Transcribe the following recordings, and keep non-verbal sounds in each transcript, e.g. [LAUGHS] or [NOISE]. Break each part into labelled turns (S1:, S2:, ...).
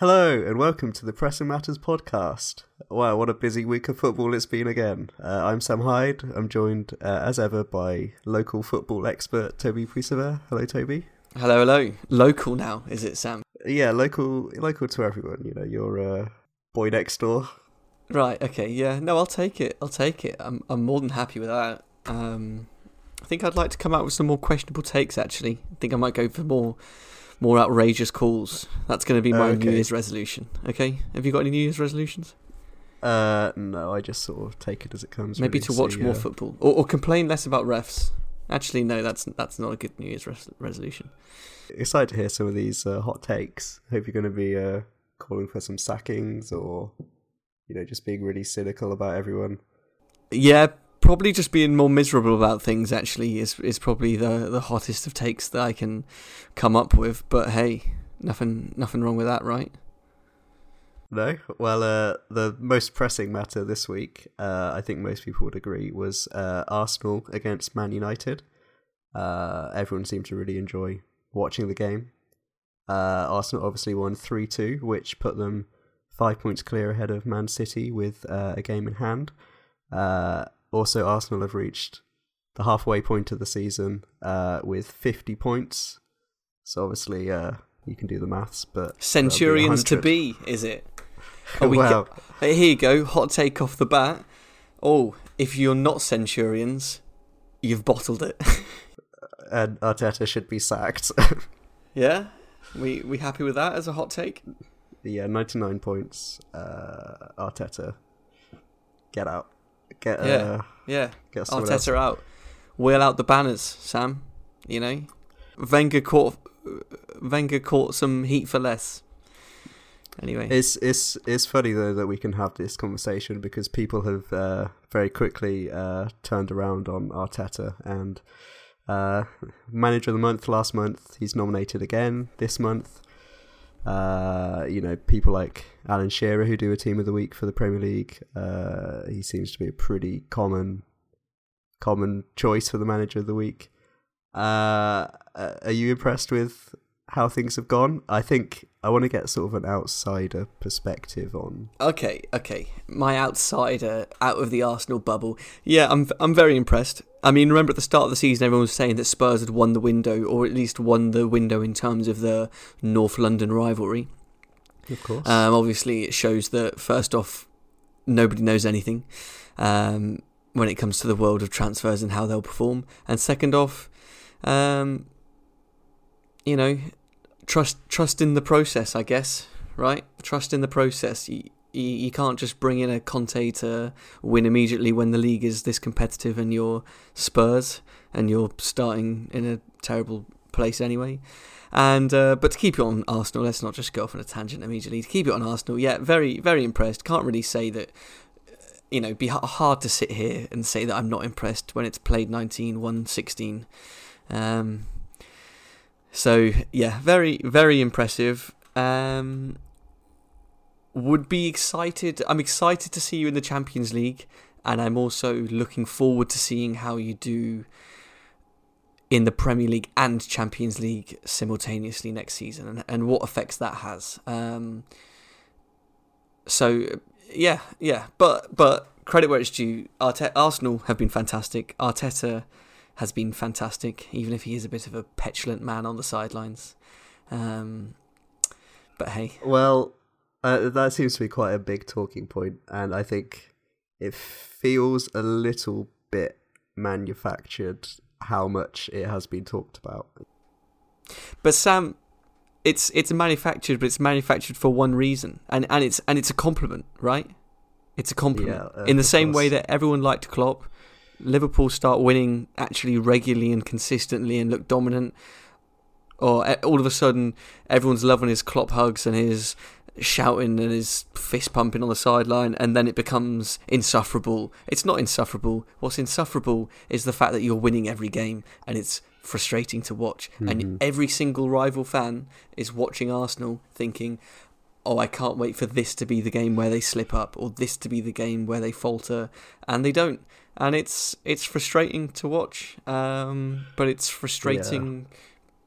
S1: Hello and welcome to the Pressing Matters podcast. Wow, what a busy week of football it's been again. Uh, I'm Sam Hyde. I'm joined uh, as ever by local football expert Toby Puisever. Hello, Toby.
S2: Hello, hello. Local now, is it, Sam?
S1: Yeah, local, local to everyone. You know, you're uh, boy next door.
S2: Right. Okay. Yeah. No, I'll take it. I'll take it. I'm I'm more than happy with that. Um, I think I'd like to come out with some more questionable takes. Actually, I think I might go for more more outrageous calls. That's going to be my
S1: Okay.
S2: New Year's resolution. Okay. Have you got any New Year's resolutions?
S1: Uh, no, I just sort of take it as it comes.
S2: Maybe
S1: really.
S2: to watch
S1: See,
S2: more
S1: uh,
S2: football or, or complain less about refs. Actually, no. That's that's not a good New Year's res- resolution.
S1: Excited to hear some of these uh, hot takes. Hope you're going to be uh, calling for some sackings or, you know, just being really cynical about everyone.
S2: Yeah, probably just being more miserable about things actually is is probably the the hottest of takes that I can come up with. But hey, nothing nothing wrong with that, right?
S1: No. Well, uh, the most pressing matter this week, uh, I think most people would agree, was uh, Arsenal against Man United. Uh, everyone seemed to really enjoy watching the game. Uh, Arsenal obviously won 3 2, which put them five points clear ahead of Man City with uh, a game in hand. Uh, also, Arsenal have reached the halfway point of the season uh, with 50 points. So, obviously, uh, you can do the maths, but. be
S2: Centurions to be, is it? [LAUGHS] Are we
S1: well,
S2: Hey, Here you go, hot take off the bat. Oh, if you're not Centurions, you've bottled it. [LAUGHS]
S1: and Arteta should be sacked. [LAUGHS]
S2: yeah, we we happy with that as a hot take?
S1: yeah, 99 points. Uh, Arteta, get out. Get, uh,
S2: Yeah. Yeah,
S1: get someone else.
S2: Arteta out. Wheel out the banners, Sam. You know, Wenger caught Wenger caught some heat for less. Anyway,
S1: It's it's it's funny though that we can have this conversation because people have uh, very quickly uh, turned around on Arteta and uh, manager of the month last month. He's nominated again this month. Uh, you know, people like Alan Shearer who do a team of the week for the Premier League. Uh, he seems to be a pretty common common choice for the manager of the week. Uh, are you impressed with how things have gone? I think I want to get sort of an outsider perspective on.
S2: okay, okay. My outsider out of the Arsenal bubble. Yeah, I'm I'm very impressed. I mean, remember at the start of the season, everyone was saying that Spurs had won the window, or at least won the window in terms of the North London rivalry.
S1: Of course.
S2: Um, obviously, it shows that first off, nobody knows anything um, when it comes to the world of transfers and how they'll perform, and second off, um, you know, trust trust in the process. I guess right. Trust in the process. You, you, you can't just bring in a Conte to win immediately when the league is this competitive and you're Spurs and you're starting in a terrible place anyway. And uh, but to keep it on Arsenal, let's not just go off on a tangent immediately. To keep it on Arsenal, yeah, very very impressed. Can't really say that. uh, You know, be hard to sit here and say that I'm not impressed when it's played 19, won 16. Um, so yeah, very very impressive. Um, would be excited. I'm excited to see you in the Champions League, and I'm also looking forward to seeing how you do in the Premier League and Champions League simultaneously next season, and, and what effects that has. Um, so yeah, yeah, but but credit where it's due. Arsenal have been fantastic. Arteta has been fantastic, even if he is a bit of a petulant man on the sidelines. Um, but hey,
S1: well, uh, that seems to be quite a big talking point, and I think it feels a little bit manufactured how much it has been talked about.
S2: But Sam, it's it's manufactured, but it's manufactured for one reason, and and it's and it's a compliment, right? It's a compliment.
S1: Yeah, uh,
S2: In the same way that everyone liked Klopp, Liverpool start winning actually regularly and consistently and look dominant, or uh, all of a sudden everyone's loving his Klopp hugs and his shouting and his fist pumping on the sideline, and then it becomes insufferable. It's not insufferable. What's insufferable is the fact that you're winning every game, and it's frustrating to watch.
S1: Mhm.
S2: And every single rival fan is watching Arsenal thinking, oh, I can't wait for this to be the game where they slip up, or this to be the game where they falter, and they don't. And it's it's frustrating to watch, um, but it's frustrating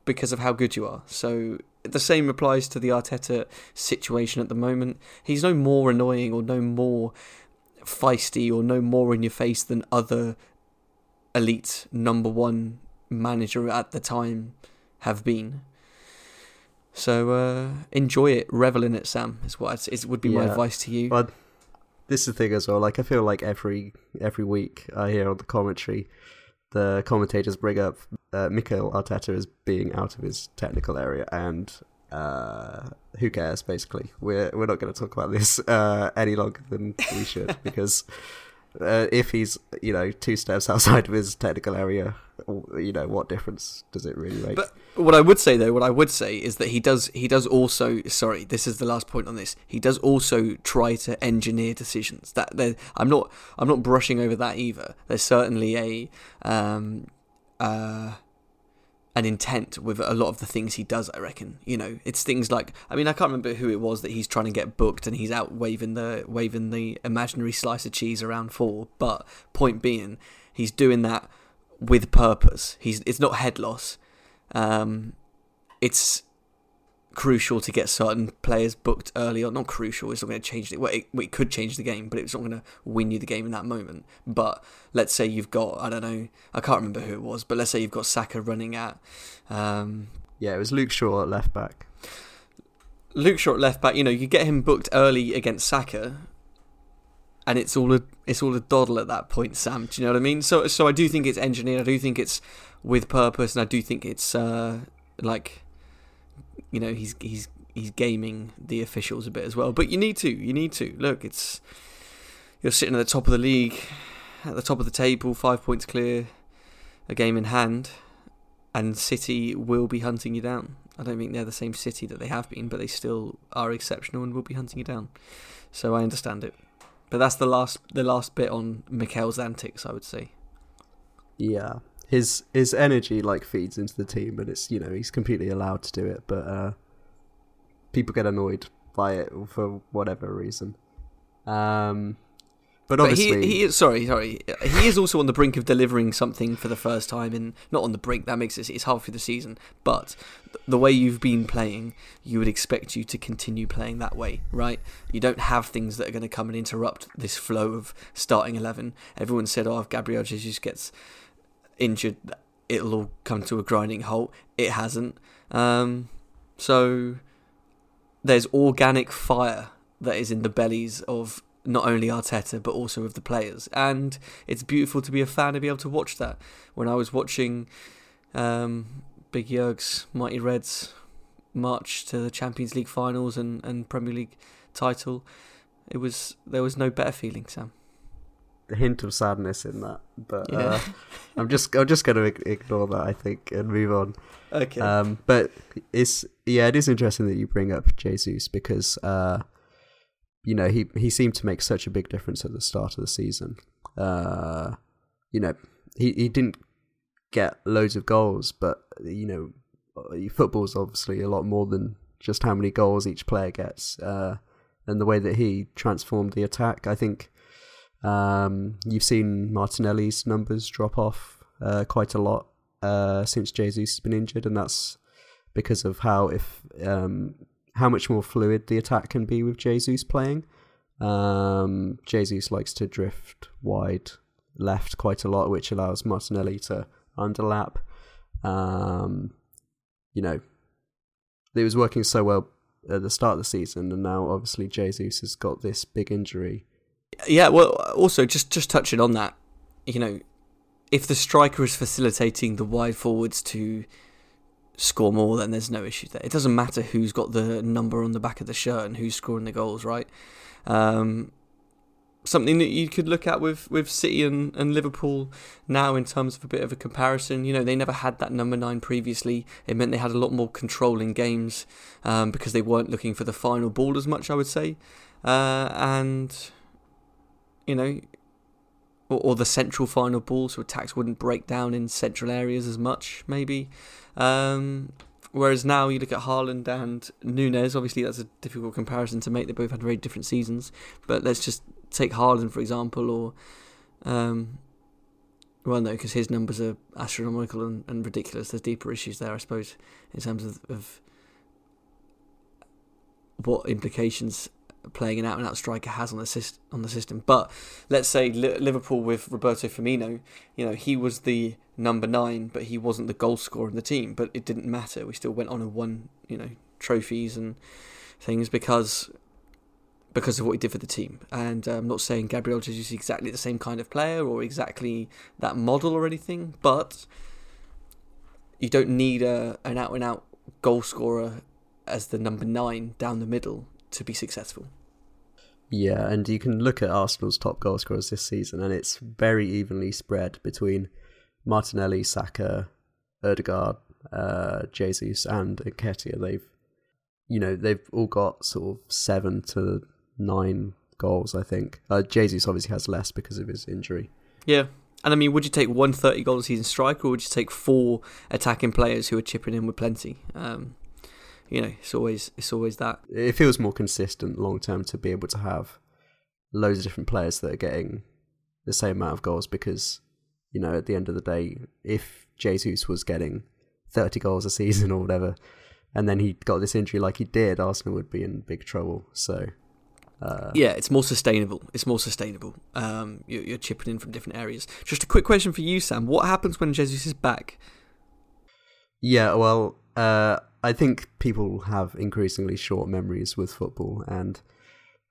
S2: because of how good you are. So the same applies to the Arteta situation at the moment. He's no more annoying or no more feisty or no more in your face than other elite number one manager at the time have been. So uh, enjoy it, revel in it, Sam. Is what it would be my advice to you.
S1: Well, this is the thing as well. Like I feel like every every week I hear on the commentary, the commentators bring up uh, Mikel Arteta as being out of his technical area, and uh, who cares? Basically, we're we're not going to talk about this uh, any longer than we should [LAUGHS] because. Uh, if he's, you know, two steps [LAUGHS] outside of his technical area, you know, what difference does it really make?
S2: But what I would say though, what I would say is that he does he does also sorry, this is the last point on this. He does also try to engineer decisions. That I'm not I'm not brushing over that either. There's certainly a um uh an intent with a lot of the things he does, I reckon. You know, it's things like I mean, I can't remember who it was that he's trying to get booked and he's out waving the waving the imaginary slice of cheese around for, but point being, he's doing that with purpose. He's it's not head loss. Um, it's crucial to get certain players booked early on. Not crucial. It's not going to change it. Well, it, well, it could change the game, but it's not going to win you the game in that moment. But let's say you've got I don't know. I can't remember who it was, but let's say you've got Saka running at. Um,
S1: yeah, it was Luke Shaw at left back.
S2: Luke Shaw at left back, you know, you get him booked early against Saka, and it's all a it's all a doddle at that point, Sam. Do you know what I mean? So so I do think it's engineered. I do think it's with purpose, and I do think it's uh, like, you know, he's he's he's gaming the officials a bit as well. But you need to, you need to look. It's you're sitting at the top of the league, at the top of the table, five points clear, a game in hand, and City will be hunting you down. I don't think they're the same City that they have been, but they still are exceptional and will be hunting you down. So I understand it. But that's the last the last bit on Mikel's antics, I would say.
S1: Yeah, his his energy like feeds into the team, and it's you know he's completely allowed to do it, but uh, people get annoyed by it for whatever reason. Um, but
S2: But
S1: obviously,
S2: he, he is sorry, sorry. He is also on the brink of delivering something for the first time, and not on the brink. That makes it it's half through the season. But the way you've been playing, you would expect you to continue playing that way, right? You don't have things that are going to come and interrupt this flow of starting eleven. Everyone said, "Oh, if Gabriel Jesus gets injured, it'll all come to a grinding halt." It hasn't. Um, so there's organic fire that is in the bellies of not only Arteta but also of the players, and it's beautiful to be a fan and be able to watch that. When I was watching um, Big Jurg's Mighty Reds march to the Champions League finals and, and Premier League title, it was there was no better feeling, Sam.
S1: Hint of sadness in that, but
S2: Yeah.
S1: uh, I'm just I'm just going to ignore that I think and move on.
S2: okay.
S1: Um, but it's yeah, it is interesting that you bring up Jesus because uh, you know he he seemed to make such a big difference at the start of the season. Uh, you know he he didn't get loads of goals, but you know football's obviously a lot more than just how many goals each player gets. Uh, and the way that he transformed the attack, I think. Um, you've seen Martinelli's numbers drop off uh, quite a lot uh, since Jesus has been injured, and that's because of how if um, how much more fluid the attack can be with Jesus playing. Um, Jesus likes to drift wide left quite a lot, which allows Martinelli to underlap. Um, you know, it was working so well at the start of the season, and now obviously Jesus has got this big injury.
S2: Yeah, well, also just just touching on that, you know, if the striker is facilitating the wide forwards to score more, then there's no issue there. It doesn't matter who's got the number on the back of the shirt and who's scoring the goals, right? Um, something that you could look at with, with City and, and Liverpool now in terms of a bit of a comparison. You know, they never had that number nine previously. It meant they had a lot more control in games um, because they weren't looking for the final ball as much, I would say. Uh, and you know, or, or the central final ball, so attacks wouldn't break down in central areas as much, maybe. Um, whereas now you look at Haaland and Núñez, obviously that's a difficult comparison to make. They both had very different seasons, but let's just take Haaland for example, or um, well, no, because his numbers are astronomical and, and ridiculous. There's deeper issues there, I suppose, in terms of, of what implications playing an out and out striker has on the syst- on the system. But let's say Liverpool with Roberto Firmino, you know, he was the number nine, but he wasn't the goal scorer in the team. But it didn't matter. We still went on and won, you know, trophies and things because because of what he did for the team. And uh, I'm not saying Gabriel Jesus is exactly the same kind of player or exactly that model or anything, but you don't need a an out and out goal scorer as the number nine down the middle to be successful.
S1: Yeah, and you can look at Arsenal's top goal scorers this season, and it's very evenly spread between Martinelli, Saka, Odegaard, uh, Jesus, and Nketiah. They've, you know, they've all got sort of seven to nine goals. I think uh, Jesus obviously has less because of his injury.
S2: Yeah, and I mean, would you take one 30 goal a season striker, or would you take four attacking players who are chipping in with plenty? Um, you know, it's always it's always that.
S1: It feels more consistent long term to be able to have loads of different players that are getting the same amount of goals because you know at the end of the day, if Jesus was getting thirty goals a season or whatever, and then he got this injury like he did, Arsenal would be in big trouble. So.
S2: Uh, yeah, it's more sustainable. It's more sustainable. Um, you're, you're chipping in from different areas. Just a quick question for you, Sam. What happens when Jesus is back?
S1: Yeah, well, uh, I think people have increasingly short memories with football, and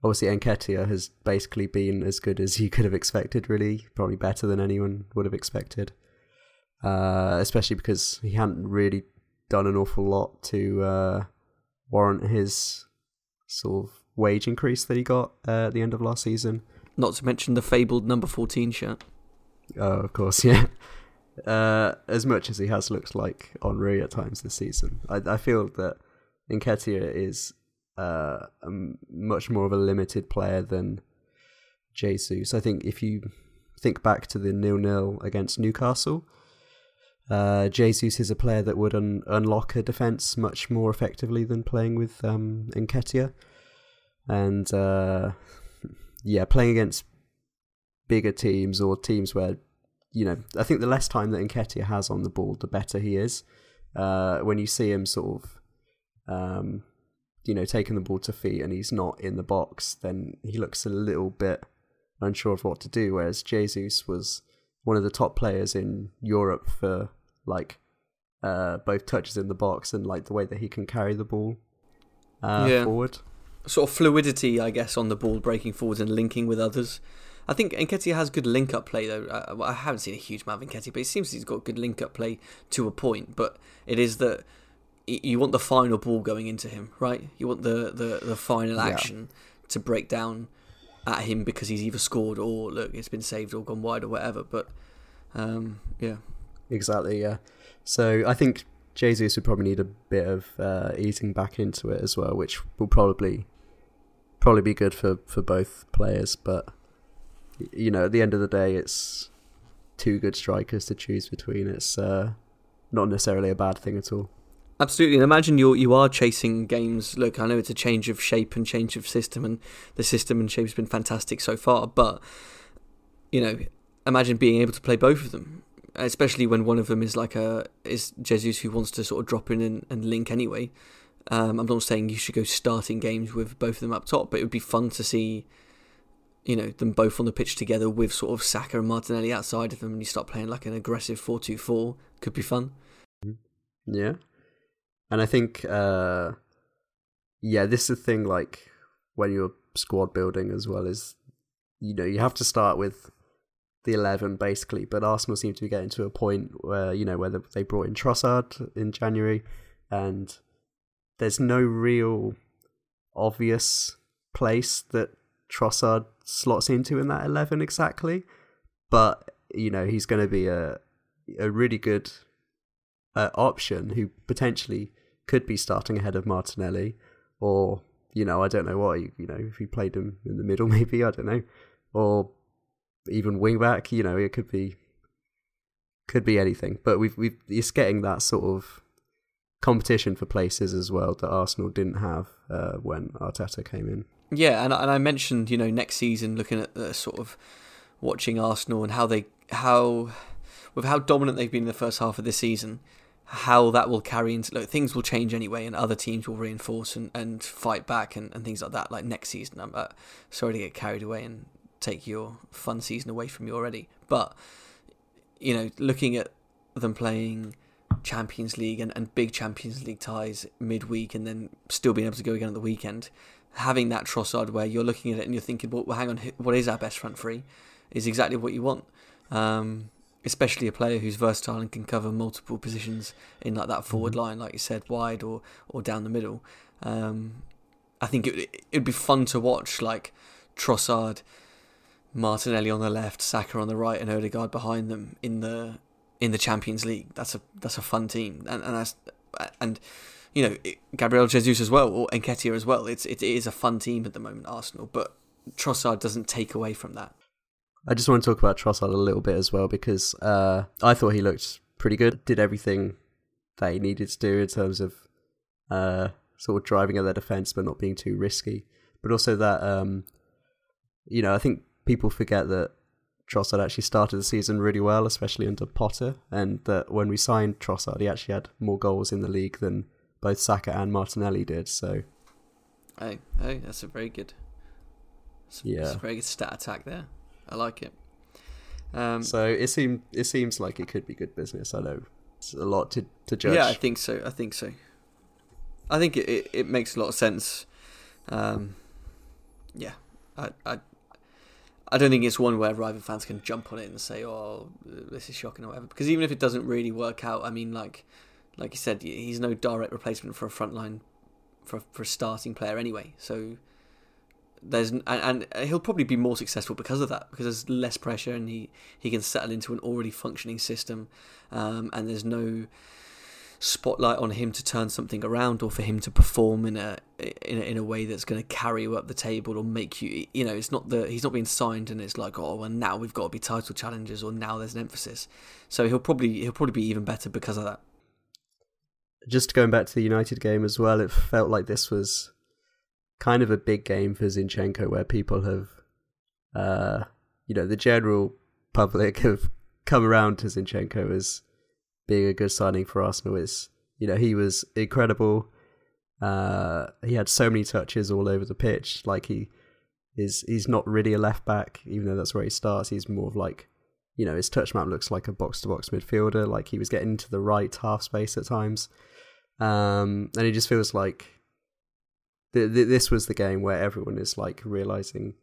S1: obviously Nketiah has basically been as good as you could have expected. Really, probably better than anyone would have expected. Uh, especially because he hadn't really done an awful lot to uh, warrant his sort of wage increase that he got uh, at the end of last season.
S2: Not to mention the fabled number fourteen shirt.
S1: Oh, of course, [LAUGHS] yeah uh, as much as he has looked like Henry at times this season. I, I feel that Nketiah is uh, much more of a limited player than Jesus. I think if you think back to the nil-nil against Newcastle, uh, Jesus is a player that would un- unlock a defence much more effectively than playing with um. And uh, [LAUGHS] yeah, playing against bigger teams or teams where you know, I think the less time that Nketiah has on the ball, the better he is. Uh, when you see him sort of, um, you know, taking the ball to feet and he's not in the box, then he looks a little bit unsure of what to do. Whereas Jesus was one of the top players in Europe for like uh, both touches in the box and like the way that he can carry the ball uh, yeah. forward.
S2: Sort of fluidity, I guess, on the ball, breaking forwards and linking with others. I think Nketiah has good link up play though. I, I haven't seen a huge amount of Nketiah, but it seems he's got good link up play to a point. But it is that you want the final ball going into him, right? You want the the, the final action yeah. to break down at him because he's either scored or look, it's been saved or gone wide or whatever. But um, yeah,
S1: exactly. Yeah. So I think Jesus would probably need a bit of uh, easing back into it as well, which will probably probably be good for, for both players. But you know, at the end of the day, it's two good strikers to choose between. It's uh, not necessarily a bad thing at all.
S2: Absolutely, and imagine you you are chasing games. Look, I know it's a change of shape and change of system, and the system and shape has been fantastic so far. But you know, imagine being able to play both of them, especially when one of them is like a is Jesus who wants to sort of drop in and, and link anyway. Um, I'm not saying you should go starting games with both of them up top, but it would be fun to see you know them both on the pitch together with sort of Saka and Martinelli outside of them, and you start playing like an aggressive four-two-four. Could be fun.
S1: Mm-hmm. Yeah, and I think uh, yeah, this is the thing. Like when you're squad building as well is, you know you have to start with the 11 basically but arsenal seem to be getting to a point where you know where they brought in trossard in january and there's no real obvious place that trossard slots into in that 11 exactly. But, you know, he's going to be a, a really good uh, option who potentially could be starting ahead of Martinelli or, you know, I don't know what, you, know, if he played him in the middle, [LAUGHS] maybe, I don't know. Or even wing back, you know, it could be could be anything. But we've we've it's getting that sort of competition for places as well that Arsenal didn't have uh, when Arteta came in.
S2: Yeah, and and I mentioned you know next season looking at the sort of watching Arsenal and how they how with how dominant they've been in the first half of the season, how that will carry into look, things will change anyway, and other teams will reinforce and, and fight back and, and things like that. Like next season, I'm uh, sorry to get carried away and take your fun season away from you already, but you know, looking at them playing Champions League and, and big Champions League ties midweek, and then still being able to go again at the weekend, having that Trossard where you're looking at it and you're thinking, well, hang on, what is our best front three? Is exactly what you want. Um, especially a player who's versatile and can cover multiple positions in like that forward mm-hmm. line, like you said, wide or or down the middle. Um, I think it it'd be fun to watch, like Trossard, Martinelli on the left, Saka on the right, and Odegaard behind them in the in the Champions League. That's a that's a fun team, and and that's and you know Gabriel Jesus as well or Nketiah as well. It's it is a fun team at the moment, Arsenal, but Trossard doesn't take away from that.
S1: I just want to talk about Trossard a little bit as well because uh, I thought he looked pretty good. Did everything that he needed to do in terms of uh, sort of driving at their defense, but not being too risky. But also that um, you know I think people forget that Trossard actually started the season really well, especially under Potter, and that when we signed Trossard, he actually had more goals in the league than both Saka and Martinelli did. So,
S2: hey, hey, that's a very good, that's, yeah, that's a very good stat attack there. I like it.
S1: Um, so it seems it seems like it could be good business. I know it's a lot to to judge.
S2: Yeah, I think so. I think so. I think it it, it makes a lot of sense. Um, yeah, I, I I don't think it's one where rival fans can jump on it and say, "Oh, this is shocking" or whatever. Because even if it doesn't really work out, I mean, like like you said, he's no direct replacement for a frontline for for a starting player anyway. So there's and, and, he'll probably be more successful because of that because there's less pressure and he he can settle into an already functioning system um, and there's no spotlight on him to turn something around or for him to perform in a in a, in a way that's going to carry you up the table or make you you know it's not the he's not being signed and it's like oh well now we've got to be title challengers or now there's an emphasis so he'll probably he'll probably be even better because of that
S1: just going back to the United game as well it felt like this was kind of a big game for Zinchenko where people have, uh, you know, the general public [LAUGHS] have come around to Zinchenko as being a good signing for Arsenal. Is you know he was incredible. Uh, he had so many touches all over the pitch. Like he is, he's not really a left back, even though that's where he starts. He's more of like, you know, his touch map looks like a box to box midfielder. Like he was getting into the right half space at times, um, and it just feels like the, the, this was the game where everyone is like realizing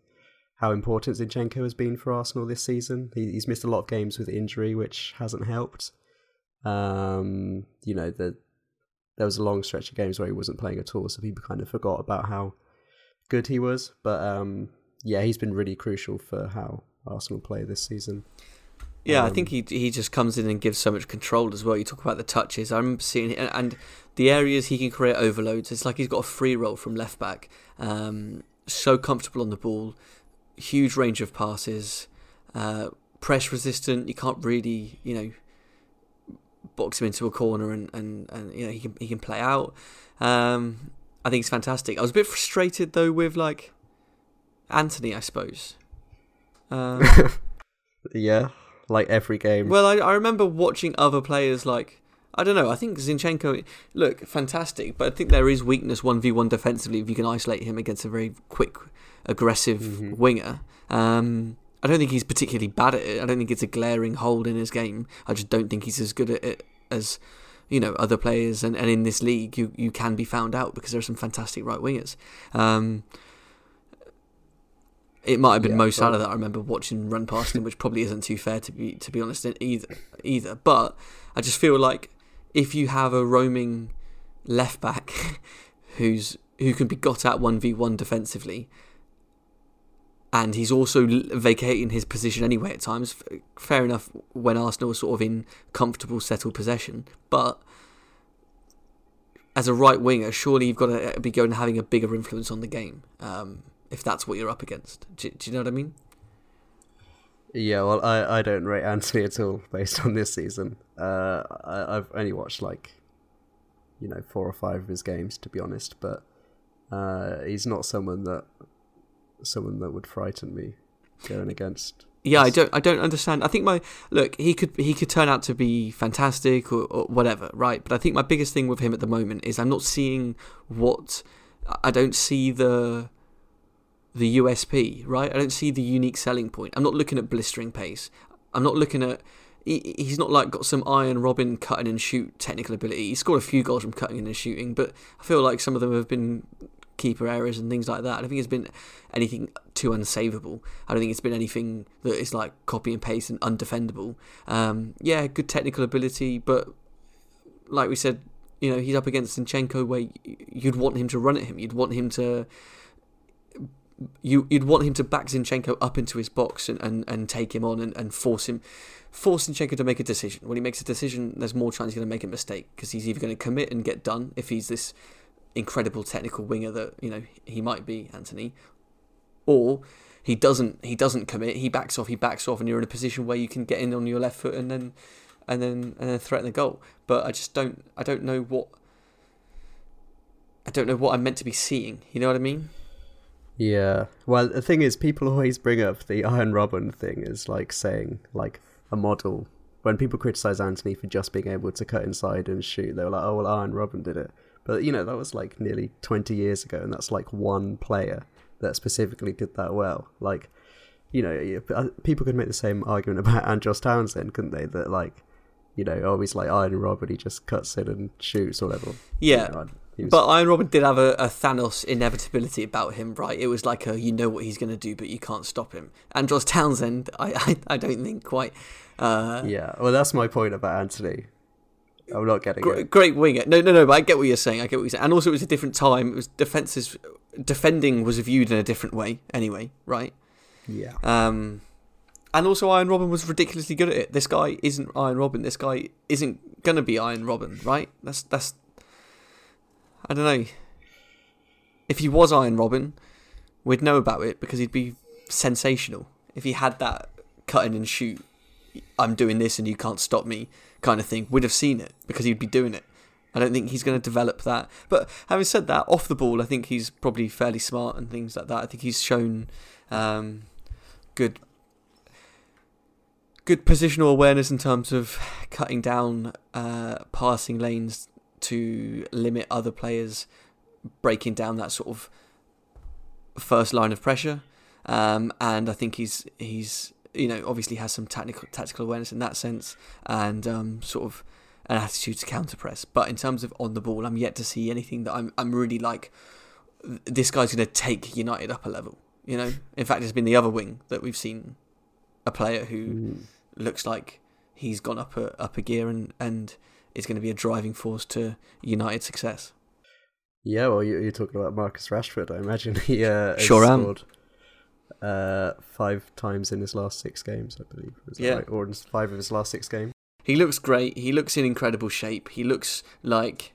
S1: how important Zinchenko has been for Arsenal this season. He, he's missed a lot of games with injury, which hasn't helped. Um, you know, the, there was a long stretch of games where he wasn't playing at all, so people kind of forgot about how good he was. But um, yeah, he's been really crucial for how Arsenal play this season.
S2: Yeah, um, I think he he just comes in and gives so much control as well. You talk about the touches. I remember seeing and, and the areas he can create overloads. It's like he's got a free roll from left back. Um, so comfortable on the ball, huge range of passes, uh, press resistant. You can't really you know box him into a corner and, and, and you know he can he can play out. Um, I think it's fantastic. I was a bit frustrated though with like Antony, I suppose.
S1: Um, [LAUGHS] yeah, like every game.
S2: Well, I, I remember watching other players like I don't know. I think Zinchenko look fantastic, but I think there is weakness one v one defensively if you can isolate him against a very quick, aggressive mm-hmm. winger. Um, I don't think he's particularly bad at it. I don't think it's a glaring hole in his game. I just don't think he's as good at it as you know other players. And, and in this league, you you can be found out because there are some fantastic right wingers. Um, it might have been yeah, Mo Salah that I remember watching run past him, which probably isn't too fair to be to be honest either. Either, but I just feel like if you have a roaming left back [LAUGHS] who's who can be got at one v one defensively, and he's also vacating his position anyway at times. Fair enough when Arsenal are sort of in comfortable, settled possession, but as a right winger, surely you've got to be going having a bigger influence on the game. Um, if that's what you're up against. Do, do, you know what I mean?
S1: Yeah, well, I, I don't rate Antony at all [LAUGHS] based on this season. Uh, I, I've only watched like, you know, four or five of his games to be honest, but uh, he's not someone that someone that would frighten me going against
S2: yeah, I don't I don't understand. I think my look he could he could turn out to be fantastic or, or whatever, right? But I think my biggest thing with him at the moment is I'm not seeing what I don't see the the USP, right? I don't see the unique selling point. I'm not looking at blistering pace. I'm not looking at he, he's not like got some Arjen Robben cutting and shoot technical ability. He scored a few goals from cutting and shooting, but I feel like some of them have been keeper errors and things like that. I don't think it's been anything too unsavable. I don't think it's been anything that is like copy and paste and undefendable. Um, yeah, good technical ability, but like we said, you know, he's up against Zinchenko where you'd want him to run at him. You'd want him to you you'd want him to back Zinchenko up into his box and, and, and take him on and, and force him force Zinchenko to make a decision. When he makes a decision, there's more chance he's going to make a mistake because he's either going to commit and get done if he's this incredible technical winger that you know he might be, Antony, or he doesn't he doesn't commit. He backs off. He backs off, and you're in a position where you can get in on your left foot and then and then and then threaten the goal. But I just don't I don't know what I don't know what I'm meant to be seeing. You know what I mean?
S1: Yeah. Well, the thing is, people always bring up the Arjen Robben thing as like saying like a model. When people criticize Antony for just being able to cut inside and shoot, they were like, "Oh well, Arjen Robben did it." But you know that was like nearly twenty years ago, and that's like one player that specifically did that well. Like, you know, uh, people could make the same argument [LAUGHS] about Andros Townsend, couldn't they? That like, you know, always like Arjen Robben, he just cuts in and shoots or whatever.
S2: Yeah.
S1: You know,
S2: was... But Arjen Robben did have a, a, Thanos inevitability about him, right? It was like a you know what he's going to do, but you can't stop him. Andros Townsend, I, [LAUGHS] I, I don't think quite. Uh...
S1: Yeah, well, that's my point about Antony. I'm not getting
S2: great,
S1: it.
S2: Great winger. No, no, no. But I get what you're saying. I get what you're saying. And also, it was a different time. It was defenses. Defending was viewed in a different way, anyway. Right.
S1: Yeah.
S2: Um, and also Arjen Robben was ridiculously good at it. This guy isn't Arjen Robben. This guy isn't gonna be Arjen Robben, right? That's that's. I don't know. If he was Arjen Robben, we'd know about it because he'd be sensational. If he had that cutting and shoot, I'm doing this and you can't stop me kind of thing, would have seen it because he'd be doing it. I don't think he's going to develop that. But having said that, off the ball, I think he's probably fairly smart and things like that. I think he's shown um, good good positional awareness in terms of cutting down uh, passing lanes to limit other players breaking down that sort of first line of pressure. Um, and I think he's he's you know, obviously has some technical tactical awareness in that sense, and um, sort of an attitude to counter press. But in terms of on the ball, I'm yet to see anything that I'm I'm really like. This guy's going to take United up a level. You know, in fact, it's been the other wing that we've seen a player who mm. looks like he's gone up a up a gear and and is going to be a driving force to United success.
S1: Yeah, well, you're talking about Marcus Rashford. I imagine he uh,
S2: sure am
S1: uh, five times in his last six games, I believe. yeah. Right? Or in five of his last six games.
S2: He looks great. He looks in incredible shape. He looks like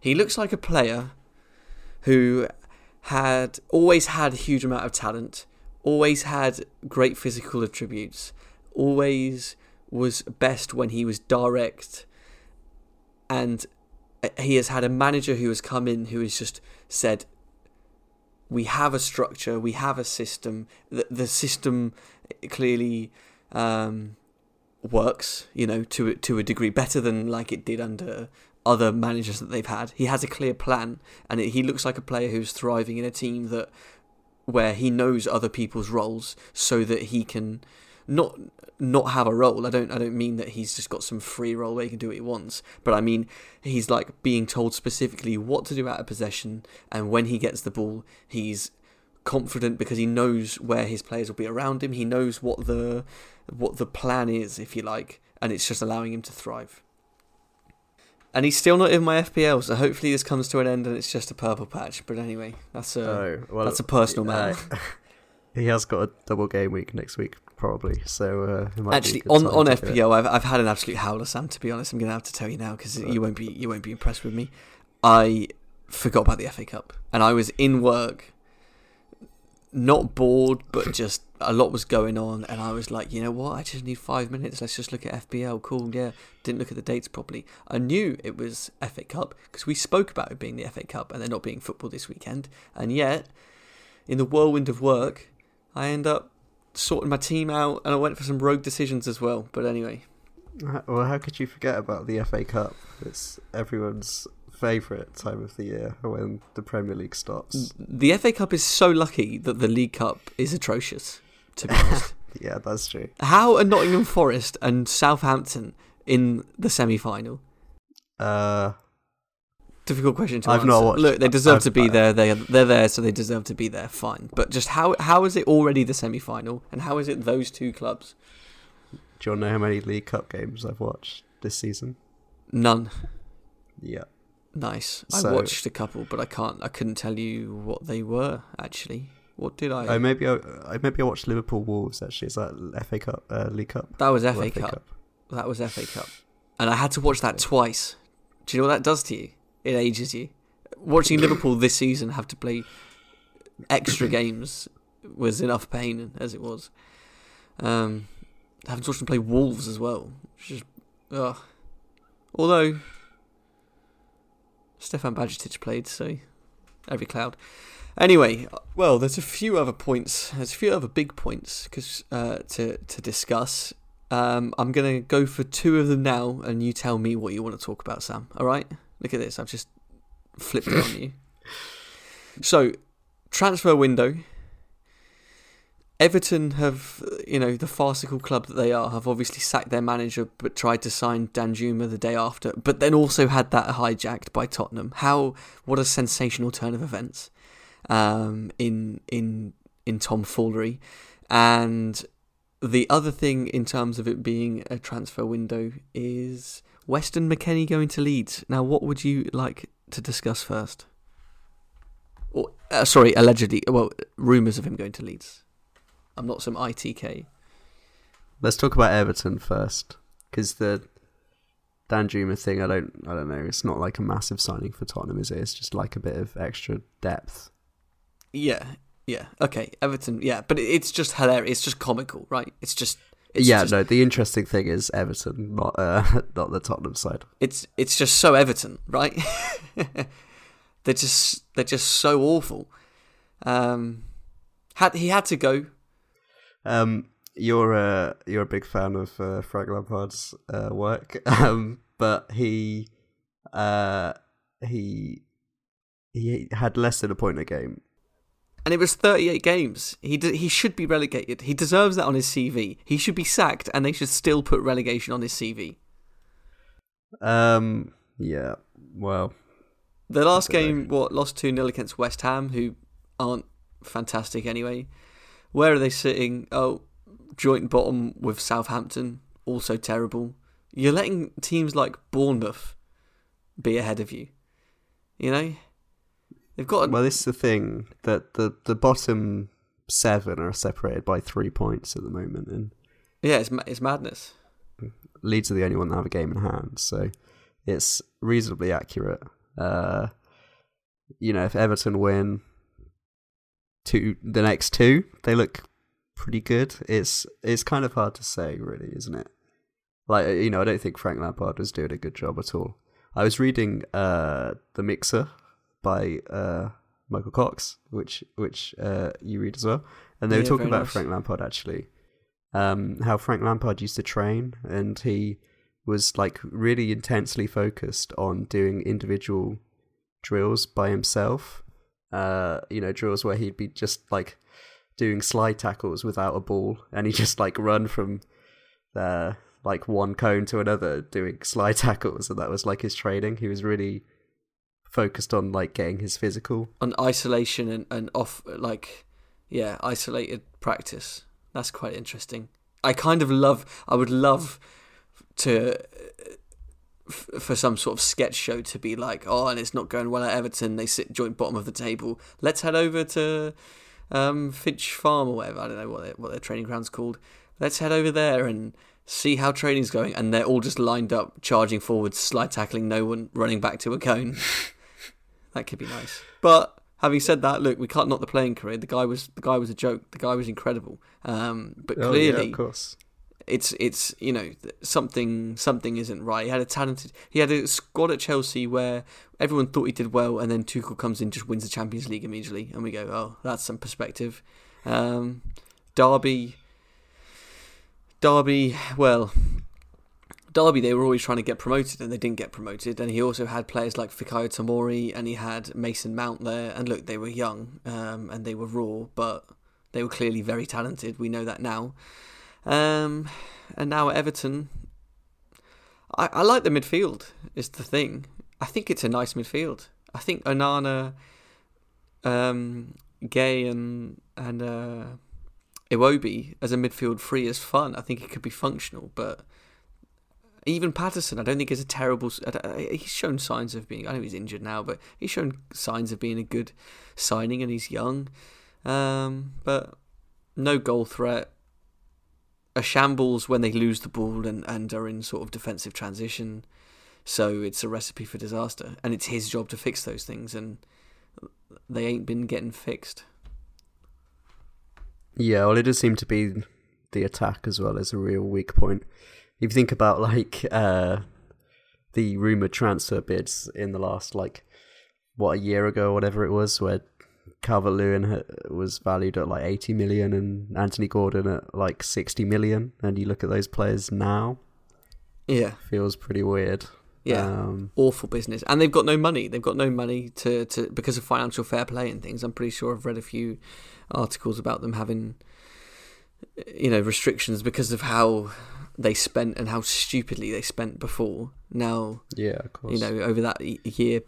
S2: he looks like a player who had always had a huge amount of talent, always had great physical attributes, always was best when he was direct, and he has had a manager who has come in who has just said, we have a structure, we have a system. The, the system clearly um, works, you know, to to a degree better than like it did under other managers that they've had. He has a clear plan, and it, he looks like a player who's thriving in a team that where he knows other people's roles, so that he can not not have a role. I don't I don't mean that he's just got some free role where he can do what he wants, but I mean he's like being told specifically what to do out of possession and when he gets the ball, he's confident because he knows where his players will be around him. He knows what the what the plan is, if you like, and it's just allowing him to thrive. And he's still not in my FPL, so hopefully this comes to an end and it's just a purple patch. But anyway, that's a oh, well, that's a personal matter. Uh, [LAUGHS]
S1: he has got a double game week next week probably. So uh,
S2: actually, on on FPL, I've I've had an absolute howler, Sam. To be honest, I'm going to have to tell you now because you won't be you won't be impressed with me. I forgot about the FA Cup, and I was in work, not bored, but [LAUGHS] just a lot was going on, and I was like, you know what? I just need five minutes. Let's just look at FPL. Cool, yeah. Didn't look at the dates properly. I knew it was FA Cup because we spoke about it being the FA Cup and there not being football this weekend, and yet, in the whirlwind of work, I end up sorted my team out, and I went for some rogue decisions as well. But anyway,
S1: well, how could you forget about the FA Cup? It's everyone's favourite time of the year when the Premier League stops.
S2: The FA Cup is so lucky that the League Cup is atrocious. To be honest, [LAUGHS]
S1: yeah, that's true.
S2: How are Nottingham Forest and Southampton in the semi-final?
S1: Uh,
S2: difficult question to
S1: I've
S2: answer.
S1: not watched.
S2: Look, they deserve
S1: I've,
S2: to be there. They they're there, so they deserve to be there. Fine, but just how how is it already the semi-final, and how is it those two clubs?
S1: Do you want to know how many League Cup games I've watched this season?
S2: None.
S1: Yeah.
S2: Nice.
S1: So-
S2: I watched a couple, but I can't. I couldn't tell you what they were actually. What did I?
S1: I maybe I, I maybe I watched Liverpool Wolves. Actually, is that FA Cup, uh, League Cup?
S2: that was
S1: Or
S2: FA Cup. That was FA Cup, and I had to watch that twice. Do you know what that does to you? It ages you. Watching Liverpool this season have to play extra games was enough pain as it was. Um, having to watch them play Wolves as well. Although Stefan Bajic played, so every cloud. Anyway, well, there's a few other points. There's a few other big points because uh, to to discuss. Um, I'm gonna go for two of them now, and you tell me what you want to talk about, Sam. All right? Look at this. I've just flipped it on you. So, transfer window. Everton have, you know, the farcical club that they are, have obviously sacked their manager, but tried to sign Danjuma the day after, but then also had that hijacked by Tottenham. How? What a sensational turn of events um, in in in tomfoolery, and the other thing in terms of it being a transfer window is Weston McKennie going to Leeds. Now, what would you like to discuss first? Or, uh, sorry, allegedly, well, rumours of him going to Leeds. I'm not some ITK.
S1: Let's talk about Everton first, because the Danjuma thing. I don't. I don't know. It's not like a massive signing for Tottenham, is it? It's just like a bit of extra depth.
S2: Yeah, yeah, okay, Everton, yeah, but it's just hilarious. It's just comical, right? It's just. It's
S1: yeah.
S2: just,
S1: No. The interesting thing is Everton, not uh, [LAUGHS] not the Tottenham side.
S2: it's it's just so Everton, right? [LAUGHS] they're just they're just so awful. Um, had he had to go?
S1: Um, you're a you're a big fan of uh, Frank Lampard's uh, work, [LAUGHS] um, but he uh, he he had less than a point a game.
S2: And it was 38 games. He de- he should be relegated. He deserves that on his CV. He should be sacked, and they should still put relegation on his CV.
S1: Um, yeah. Well,
S2: The last game, what lost two 0 against West Ham, who aren't fantastic anyway. Where are they sitting? Oh, joint bottom with Southampton, also terrible. You're letting teams like Bournemouth be ahead of you. You know, they've got.
S1: well, this is the thing that the the bottom seven are separated by three points at the moment, and
S2: yeah, it's it's madness.
S1: Leeds are the only one that have a game in hand, so it's reasonably accurate. Uh, you know, if Everton win two, the next two, they look pretty good. It's it's kind of hard to say, really, isn't it? Like you know, I don't think Frank Lampard was doing a good job at all. I was reading uh, the Mixer by uh, Michael Cox, which which uh, you read as well, and they were talking about
S2: nice.
S1: Frank Lampard actually um, how Frank Lampard used to train, and he was like really intensely focused on doing individual drills by himself. Uh, you know, drills where he'd be just like doing slide tackles without a ball, and he just like run from uh, like one cone to another doing slide [LAUGHS] tackles, and that was like his training. He was really focused on like getting his physical.
S2: on isolation and, and off like yeah isolated practice. That's quite interesting. I kind of love i would love to for some sort of sketch show to be like oh and it's not going well at everton. They sit joint bottom of the table. Let's head over to um, finch farm or whatever. I don't know what, their what their training ground's called. Let's head over there and see how training's going. And they're all just lined up charging forward slide tackling no one running back to a cone [LAUGHS] that could be nice. But having said that, look, we can't knock the playing career. The guy was the guy was a joke. The guy was incredible. Um, but
S1: Oh, yeah,
S2: clearly,
S1: of course.
S2: it's it's you know something something isn't right. He had a talented. He had a squad at Chelsea where everyone thought he did well, and then Tuchel comes in, just wins the Champions League immediately, and we go, oh, that's some perspective. Um, Derby, Derby, well, Derby, they were always trying to get promoted and they didn't get promoted. And he also had players like Fikayo Tomori and he had Mason Mount there. And look, they were young um, and they were raw, but they were clearly very talented. We know that now. Um, and now at Everton, I, I like the midfield, is the thing. I think it's a nice midfield. I think Onana, um, Gueye, and, and uh, Iwobi as a midfield free is fun. I think it could be functional, but even Patterson, I don't think is a terrible. He's shown signs of being. I know he's injured now, but he's shown signs of being a good signing, and he's young. Um, but no goal threat. A shambles when they lose the ball and, and are in sort of defensive transition. So it's a recipe for disaster, and it's his job to fix those things, and they ain't been getting fixed.
S1: Yeah, well, it does seem to be the attack as well as a real weak point if you think about like uh, the rumored transfer bids in the last like what a year ago or whatever it was, where Calvert Lewin was valued at like 80 million and Anthony Gordon at like 60 million, and you look at those players now,
S2: yeah,
S1: feels pretty weird.
S2: Yeah, um, awful business, and they've got no money. They've got no money to, to because of financial fair play and things. I'm pretty sure I've read a few articles about them having, you know, restrictions because of how they spent and how stupidly they spent before. Now,
S1: yeah, of course.
S2: You know, over that year,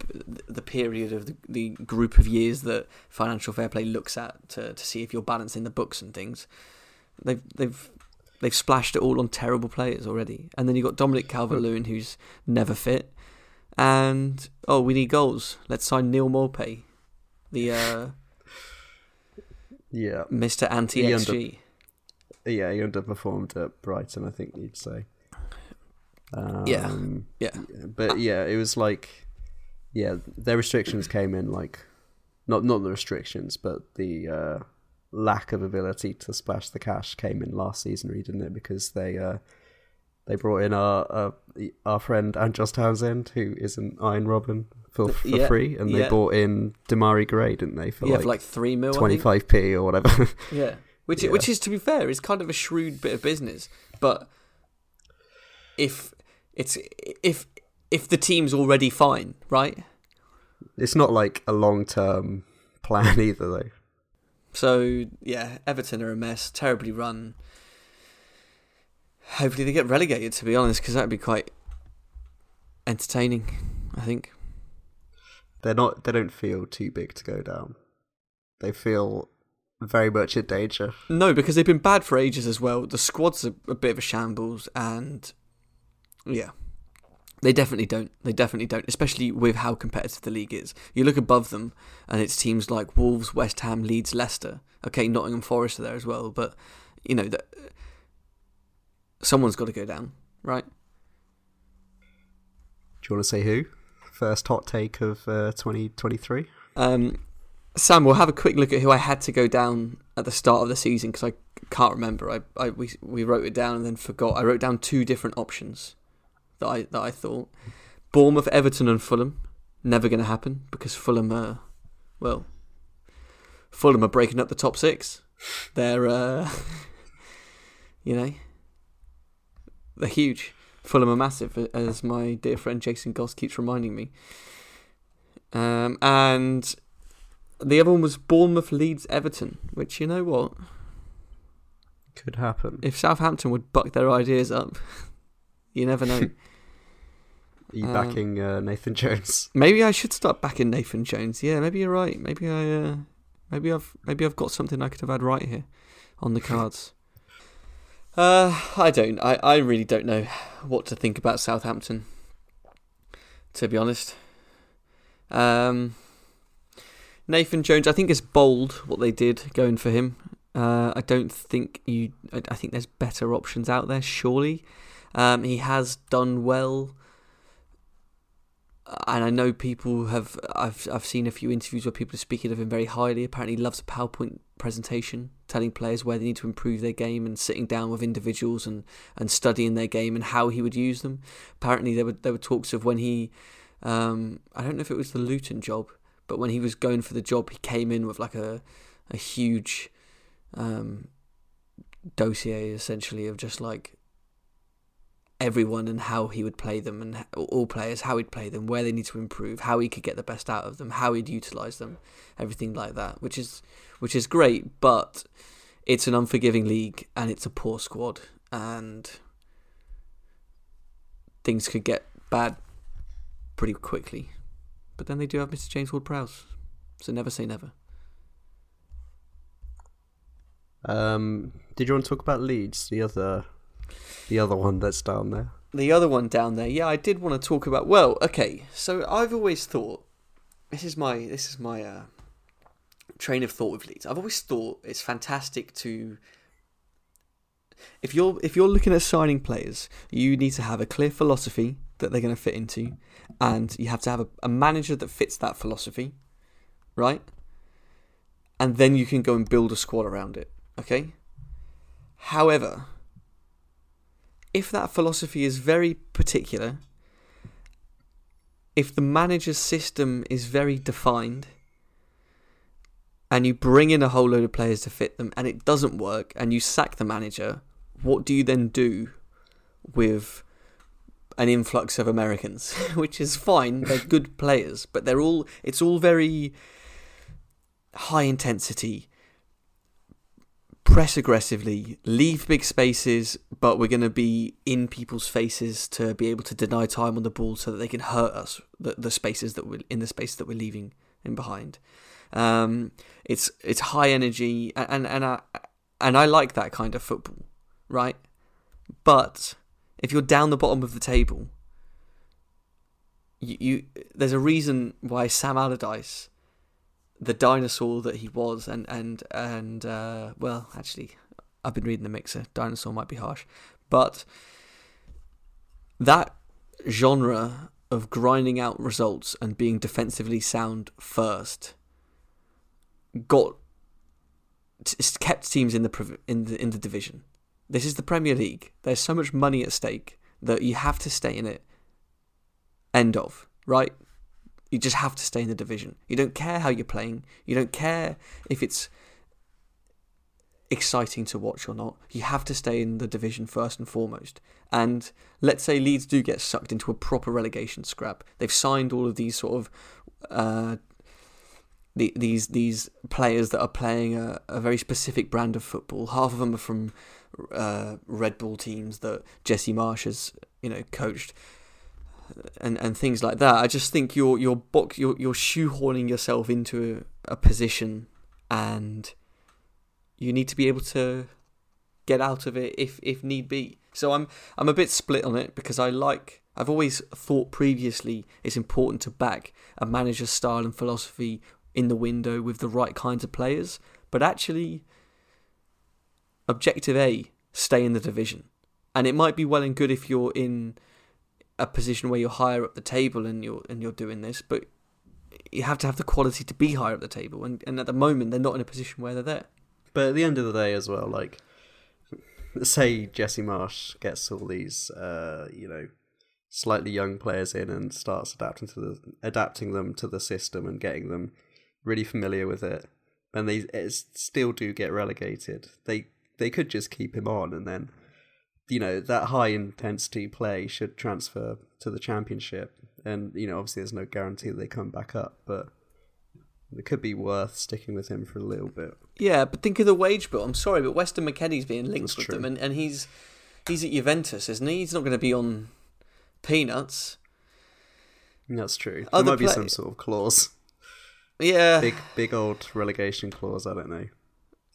S2: the period of the, the group of years that financial fair play looks at to, to see if you're balancing the books and things, they've they've they've splashed it all on terrible players already. And then you've got Dominic Calvert Lewin, who's never fit. And oh, we need goals. Let's sign Neal Maupay, the uh, [LAUGHS]
S1: yeah,
S2: Mister Anti XG
S1: yeah, he underperformed at Brighton. I think you'd say.
S2: Um, yeah, yeah,
S1: but yeah, it was like, yeah, their restrictions came in like, not not the restrictions, but the uh, lack of ability to splash the cash came in last season, really, didn't it? Because they uh, they brought in our uh, our friend Andros Townsend, who is an Arjen Robben, for, for yeah, free, and they yeah. bought in Demarai Gray, didn't they?
S2: For yeah, like, for like three mil,
S1: twenty five p or whatever. [LAUGHS]
S2: yeah, which yeah. which is to be fair is kind of a shrewd bit of business. But if it's if if the team's already fine, right?
S1: It's not like a long term plan [LAUGHS] either, though.
S2: So yeah, Everton are a mess, terribly run. Hopefully they get relegated. To be honest, because that'd be quite entertaining. I think
S1: they're not. They don't feel too big to go down. They feel very much in danger.
S2: No, because they've been bad for ages as well. The squad's a, a bit of a shambles, and yeah, they definitely don't. They definitely don't, especially with how competitive the league is. You look above them, and it's teams like Wolves, West Ham, Leeds, Leicester. Okay, Nottingham Forest are there as well, but you know that someone's got to go down, right?
S1: Do you want to say who? First hot take of uh, 2023?
S2: Um, Sam, we'll have a quick look at who I had to go down at the start of the season because I can't remember. I, I we, we wrote it down and then forgot. I wrote down two different options that I that I thought: Bournemouth, Everton, and Fulham. Never going to happen because Fulham are, well, Fulham are breaking up the top six. They're, uh, [LAUGHS] you know, they're huge. Fulham are massive, as my dear friend Jason Goss keeps reminding me. Um, and the other one was Bournemouth, Leeds, Everton, which you know what
S1: could happen
S2: if Southampton would buck their ideas up. [LAUGHS] you never know. [LAUGHS]
S1: Are you um, backing uh, Nathan Jones? [LAUGHS]
S2: Maybe I should start backing Nathan Jones. Yeah, maybe you're right. Maybe I, uh, maybe I've, maybe I've got something I could have had right here on the cards. uh, I don't. I, I really don't know what to think about Southampton. To be honest, um, Nathan Jones, I think it's bold what they did going for him. Uh, I don't think you. I, I, think there's better options out there. Surely, um, he has done well, and I know people have. I've I've seen a few interviews where people are speaking of him very highly. Apparently, he loves a PowerPoint presentation, telling players where they need to improve their game and sitting down with individuals and, and studying their game and how he would use them. Apparently, there were there were talks of when he. Um, I don't know if it was the Luton job but when he was going for the job, he came in with like a a huge um, dossier essentially of just like everyone and how he would play them and all players how he'd play them where they need to improve how he could get the best out of them how he'd utilize them everything like that which is which is great but it's an unforgiving league and it's a poor squad and things could get bad pretty quickly but then they do have Mr. James Ward-Prowse so never say never
S1: um, did you want to talk about Leeds the other the other one that's down there.
S2: The other one down there, yeah, I did want to talk about. Well, okay, so I've always thought this is my this is my uh, train of thought with Leeds. I've always thought it's fantastic to if you're if you're looking at signing players, you need to have a clear philosophy that they're going to fit into, and you have to have a, a manager that fits that philosophy, right? And then you can go and build a squad around it. Okay. However, if that philosophy is very particular, if the manager's system is very defined, and you bring in a whole load of players to fit them and it doesn't work, and you sack the manager, what do you then do with an influx of Americans? [LAUGHS] Which is fine, they're good players, but they're all, it's all very high intensity press aggressively, leave big spaces, but we're going to be in people's faces to be able to deny time on the ball so that they can hurt us. The, the spaces that we're in the space that we're leaving in behind. Um, it's it's high energy, and and I and I like that kind of football, right? But if you're down the bottom of the table, you, you there's a reason why Sam Allardyce the dinosaur that he was, and and and uh, well, actually, I've been reading the mixer. Dinosaur might be harsh, but that genre of grinding out results and being defensively sound first got kept teams in the in the in the division. This is the Premier League. There's so much money at stake that you have to stay in it. End of right. You just have to stay in the division. You don't care how you're playing. You don't care if it's exciting to watch or not. You have to stay in the division first and foremost. And let's say Leeds do get sucked into a proper relegation scrap. They've signed all of these sort of uh, the, these these players that are playing a, a very specific brand of football. Half of them are from uh, Red Bull teams that Jesse Marsch has you know coached and and things like that. I just think you're you're box you're you're shoehorning yourself into a, a position, and you need to be able to get out of it if if need be. So I'm I'm a bit split on it because I like I've always thought previously it's important to back a manager's style and philosophy in the window with the right kinds of players, but actually objective A stay in the division. And it might be well and good if you're in a position where you're higher up the table and you're and you're doing this, but you have to have the quality to be higher up the table, and, and at the moment they're not in a position where they're there.
S1: But at the end of the day, as well, like say Jesse Marsch gets all these, uh, you know, slightly young players in and starts adapting to the adapting them to the system and getting them really familiar with it, and they still do get relegated. They they could just keep him on and then you know that high intensity play should transfer to the championship. And you know obviously there's no guarantee that they come back up but it could be worth sticking with him for a little bit.
S2: Yeah but think of the wage bill. I'm sorry but weston mckennie's being linked That's with true. them and, and he's he's at juventus isn't he? He's not going to be on peanuts.
S1: That's true. There might play- be some sort of clause.
S2: Yeah.
S1: Big big old relegation clause i don't know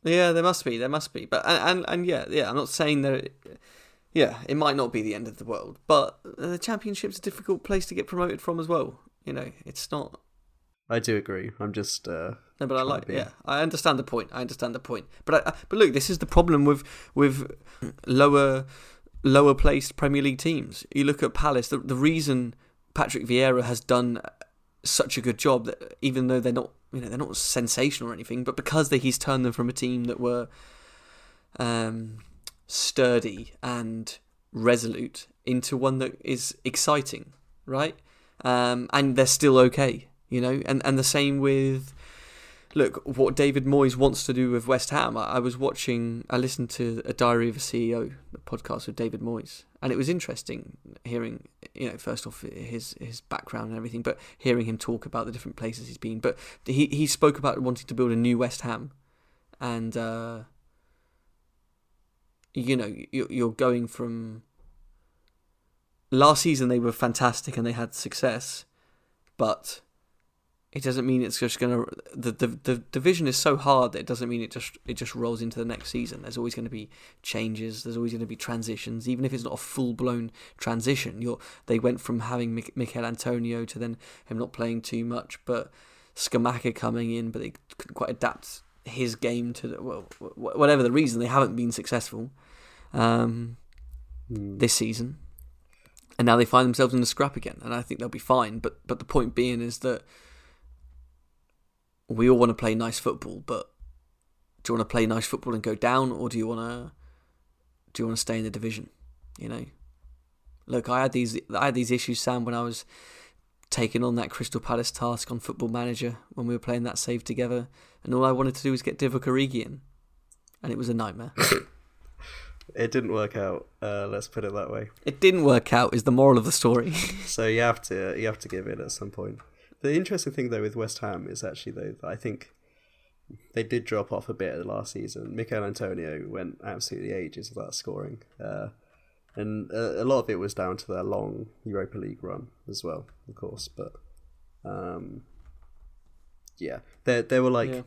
S2: yeah there must be there must be but and and, and yeah yeah i'm not saying that yeah, it might not be the end of the world, but the championship's a difficult place to get promoted from as well. You know, it's not.
S1: I do agree. I'm just. Uh,
S2: no, but I like. Yeah, I understand the point. I understand the point. But I, but look, this is the problem with with lower lower placed Premier League teams. You look at Palace. The the reason Patrick Vieira has done such a good job that even though they're not you know they're not sensational or anything, but because they, he's turned them from a team that were um sturdy and resolute into one that is exciting, right? Um, and they're still okay, you know. And and the same with look, what David Moyes wants to do with West Ham. I, I was watching, I listened to a Diary of a CEO, podcast with David Moyes, and it was interesting hearing, you know, first off his his background and everything, but hearing him talk about the different places he's been. But he he spoke about wanting to build a new West Ham, and uh, you know, you're going from last season they were fantastic and they had success, but it doesn't mean it's just gonna the, the the division is so hard that it doesn't mean it just it just rolls into the next season. There's always going to be changes. There's always going to be transitions, even if it's not a full blown transition. You're they went from having Michail Antonio to then him not playing too much, but Scamacca coming in, but they couldn't quite adapt his game to the, well whatever the reason they haven't been successful um, mm. this season, and now they find themselves in the scrap again, and I think they'll be fine. But but the point being is that we all want to play nice football, but do you want to play nice football and go down, or do you want to do you want to stay in the division? You know, look, I had these I had these issues, Sam, when I was taking on that Crystal Palace task on Football Manager when we were playing that save together, and all I wanted to do was get Divock Origi in, and it was a nightmare. [LAUGHS]
S1: it didn't work out. Uh, let's put it that way.
S2: It didn't work out. Is the moral of the story?
S1: so you have to you have to give in at some point. The interesting thing though with West Ham is actually though I think they did drop off a bit last season. Michail Antonio went absolutely ages without scoring, uh, and a, a, lot of it was down to their long Europa League run as well, of course. But um, yeah, they they were like. Yeah.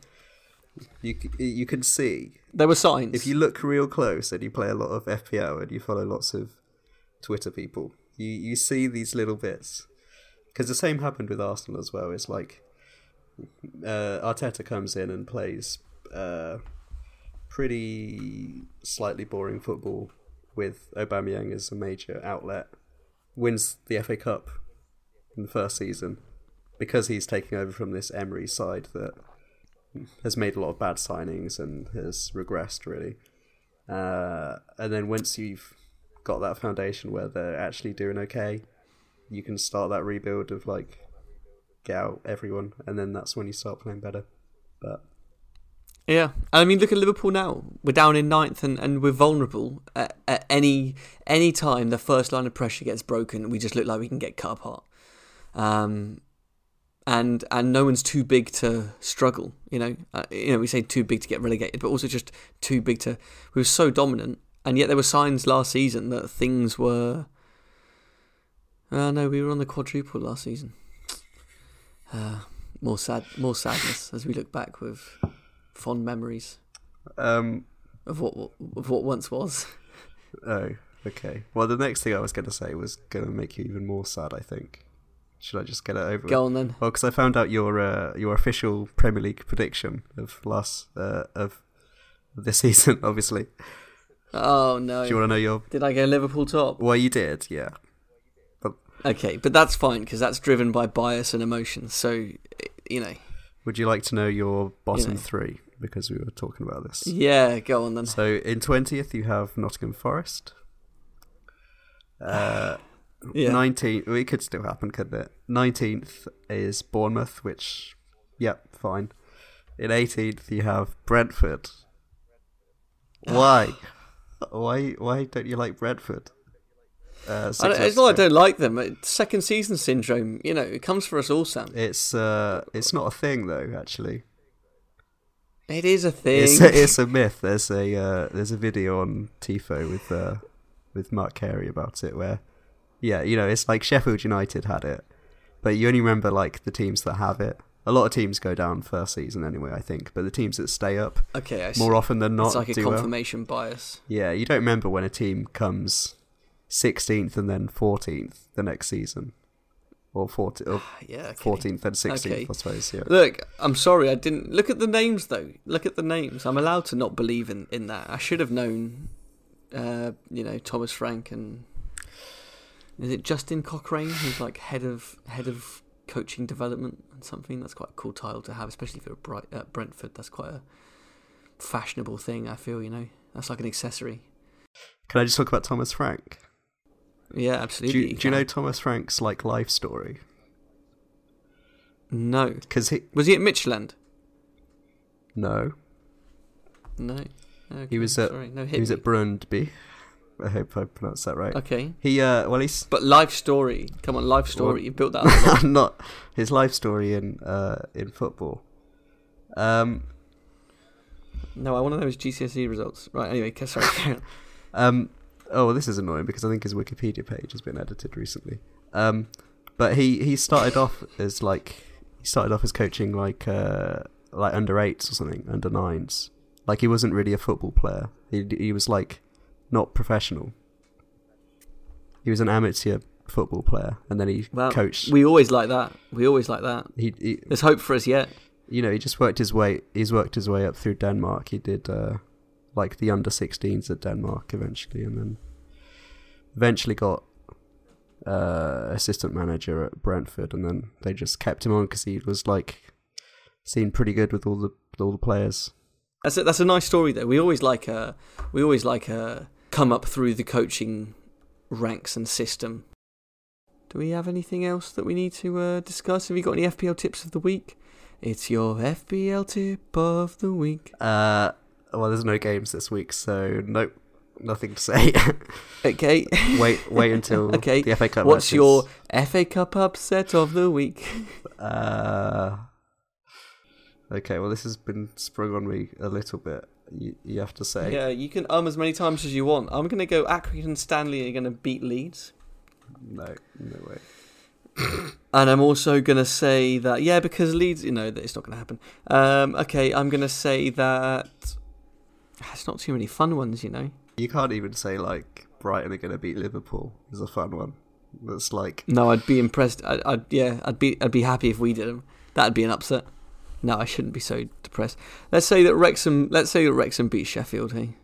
S1: You you can see
S2: there were signs.
S1: If you look real close and you play a lot of FPL and you follow lots of Twitter people, you you see these little bits because the same happened with Arsenal as well. It's like uh, Arteta comes in and plays uh, pretty slightly boring football with Aubameyang as a major outlet, wins the FA Cup in the first season because he's taking over from this Emery side that has made a lot of bad signings and has regressed really. Uh, and then once you've got that foundation where they're actually doing okay, you can start that rebuild of like get out everyone, and then that's when you start playing better. But
S2: yeah, I mean, look at Liverpool now. We're down in ninth, and, and we're vulnerable at, at any any time the first line of pressure gets broken. We just look like we can get cut apart. Um, and and no one's too big to struggle. You know, uh, you know, we say too big to get relegated, but also just too big to. We were so dominant, and yet there were signs last season that things were uh, no, we were on the quadruple last season. Uh, more sad, more sadness as we look back with fond memories
S1: um,
S2: of what of what once was. [LAUGHS]
S1: Oh, okay. Well, the next thing I was going to say was going to make you even more sad. I think. Should I just get it over?
S2: Go on then.
S1: Well, because I found out your uh, your official Premier League prediction of last uh, of this [LAUGHS] season, obviously.
S2: Oh no!
S1: Do you want to know your?
S2: Did I go Liverpool top?
S1: Well, you did, yeah.
S2: Okay, but that's fine because that's driven by bias and emotions. So, you know.
S1: Would you like to know your bottom you know. three? Because we were talking about this.
S2: Yeah, go on then.
S1: So in twentieth you have Nottingham Forest. [SIGHS] Uh, yeah. 19th, well, it could still happen, couldn't it? 19th is Bournemouth, which, yep, fine. In 18th, you have Brentford. [SIGHS] Why? why? Why don't you like Brentford?
S2: Uh, it's not I don't like them. Second season syndrome, you know, it comes for us all, Sam.
S1: It's uh, it's not a thing though. Actually,
S2: it is a thing.
S1: It's a, it's a myth. There's a uh, there's a video on Tifo with uh, with Mark Carey about it, where yeah, you know, it's like Sheffield United had it, but you only remember like the teams that have it. A lot of teams go down first season anyway, I think, but the teams that stay up,
S2: okay,
S1: more often than not,
S2: it's like a confirmation
S1: well.
S2: bias.
S1: Yeah, you don't remember when a team comes 16th and then 14th the next season. Or, 14th, or [SIGHS] yeah, okay. 14th and 16th, okay. I suppose. Yeah.
S2: Look, I'm sorry, I didn't. Look at the names, though. Look at the names. I'm allowed to not believe in, in that. I should have known, uh, you know, Thomas Frank and. Is it Justin Cochrane, who's like head of head of coaching development and something? That's quite a cool title to have, especially for a Bright, uh, Brentford. That's quite a fashionable thing. I feel, you know, that's like an accessory.
S1: Can I just talk about Thomas Frank?
S2: Yeah, absolutely.
S1: Do you, do you know Thomas Frank's like life story?
S2: No,
S1: because he
S2: was he at Midtjylland.
S1: No,
S2: No. Okay,
S1: He was at-
S2: sorry. No,
S1: he was
S2: me.
S1: at Brøndby. I hope I pronounced that right.
S2: Okay.
S1: He uh, well, he's
S2: But life story. Come on, life story. You built that [LAUGHS] up.
S1: not his life story in uh in football. Um,
S2: no, I want to know his GCSE results. Right, anyway, sorry. [LAUGHS]
S1: Um. Oh, this is annoying because I think his Wikipedia page has been edited recently. Um, but he he started off as like he started off as coaching like uh like under eights or something, under nines. Like he wasn't really a football player. He he was like not professional. He was an amateur football player, and then he
S2: Well,
S1: coached.
S2: we always like that. We always like that.
S1: he, he
S2: There's hope for us yet.
S1: you know he just worked his way. He's worked his way up through Denmark. He did uh like the under 16s at Denmark eventually, and then eventually got uh, assistant manager at Brentford, and then they just kept him on because he was like seen pretty good with all the with all the players.
S2: That's a, that's a nice story though. We always like a we always like a come up through the coaching ranks and system. Do we have anything else that we need to uh, discuss? Have you got any FPL tips of the week? It's your FPL tip of the week.
S1: Uh, well, there's no games this week, so nope, nothing to say. [LAUGHS]
S2: Okay.
S1: wait, wait until [LAUGHS]
S2: Okay,
S1: the FA Cup.
S2: What's
S1: matches.
S2: your FA Cup upset of the week? [LAUGHS]
S1: Uh, okay, well, this has been sprung on me a little bit. You, you have to say.
S2: Yeah, you can um as many times as you want. I'm gonna go Accrington and Stanley are gonna beat Leeds.
S1: No, no way. [COUGHS]
S2: And I'm also gonna say that yeah, because Leeds, you know, that it's not gonna happen. Um, okay, I'm gonna say that it's not too many fun ones, you know.
S1: You can't even say like Brighton are going to beat Liverpool. Is a fun one. That's like
S2: No, I'd be impressed. I, I'd yeah, I'd be I'd be happy if we did them. That'd be an upset. No, I shouldn't be so depressed. Let's say that Wrexham. Let's say that Wrexham beat Sheffield. Hey,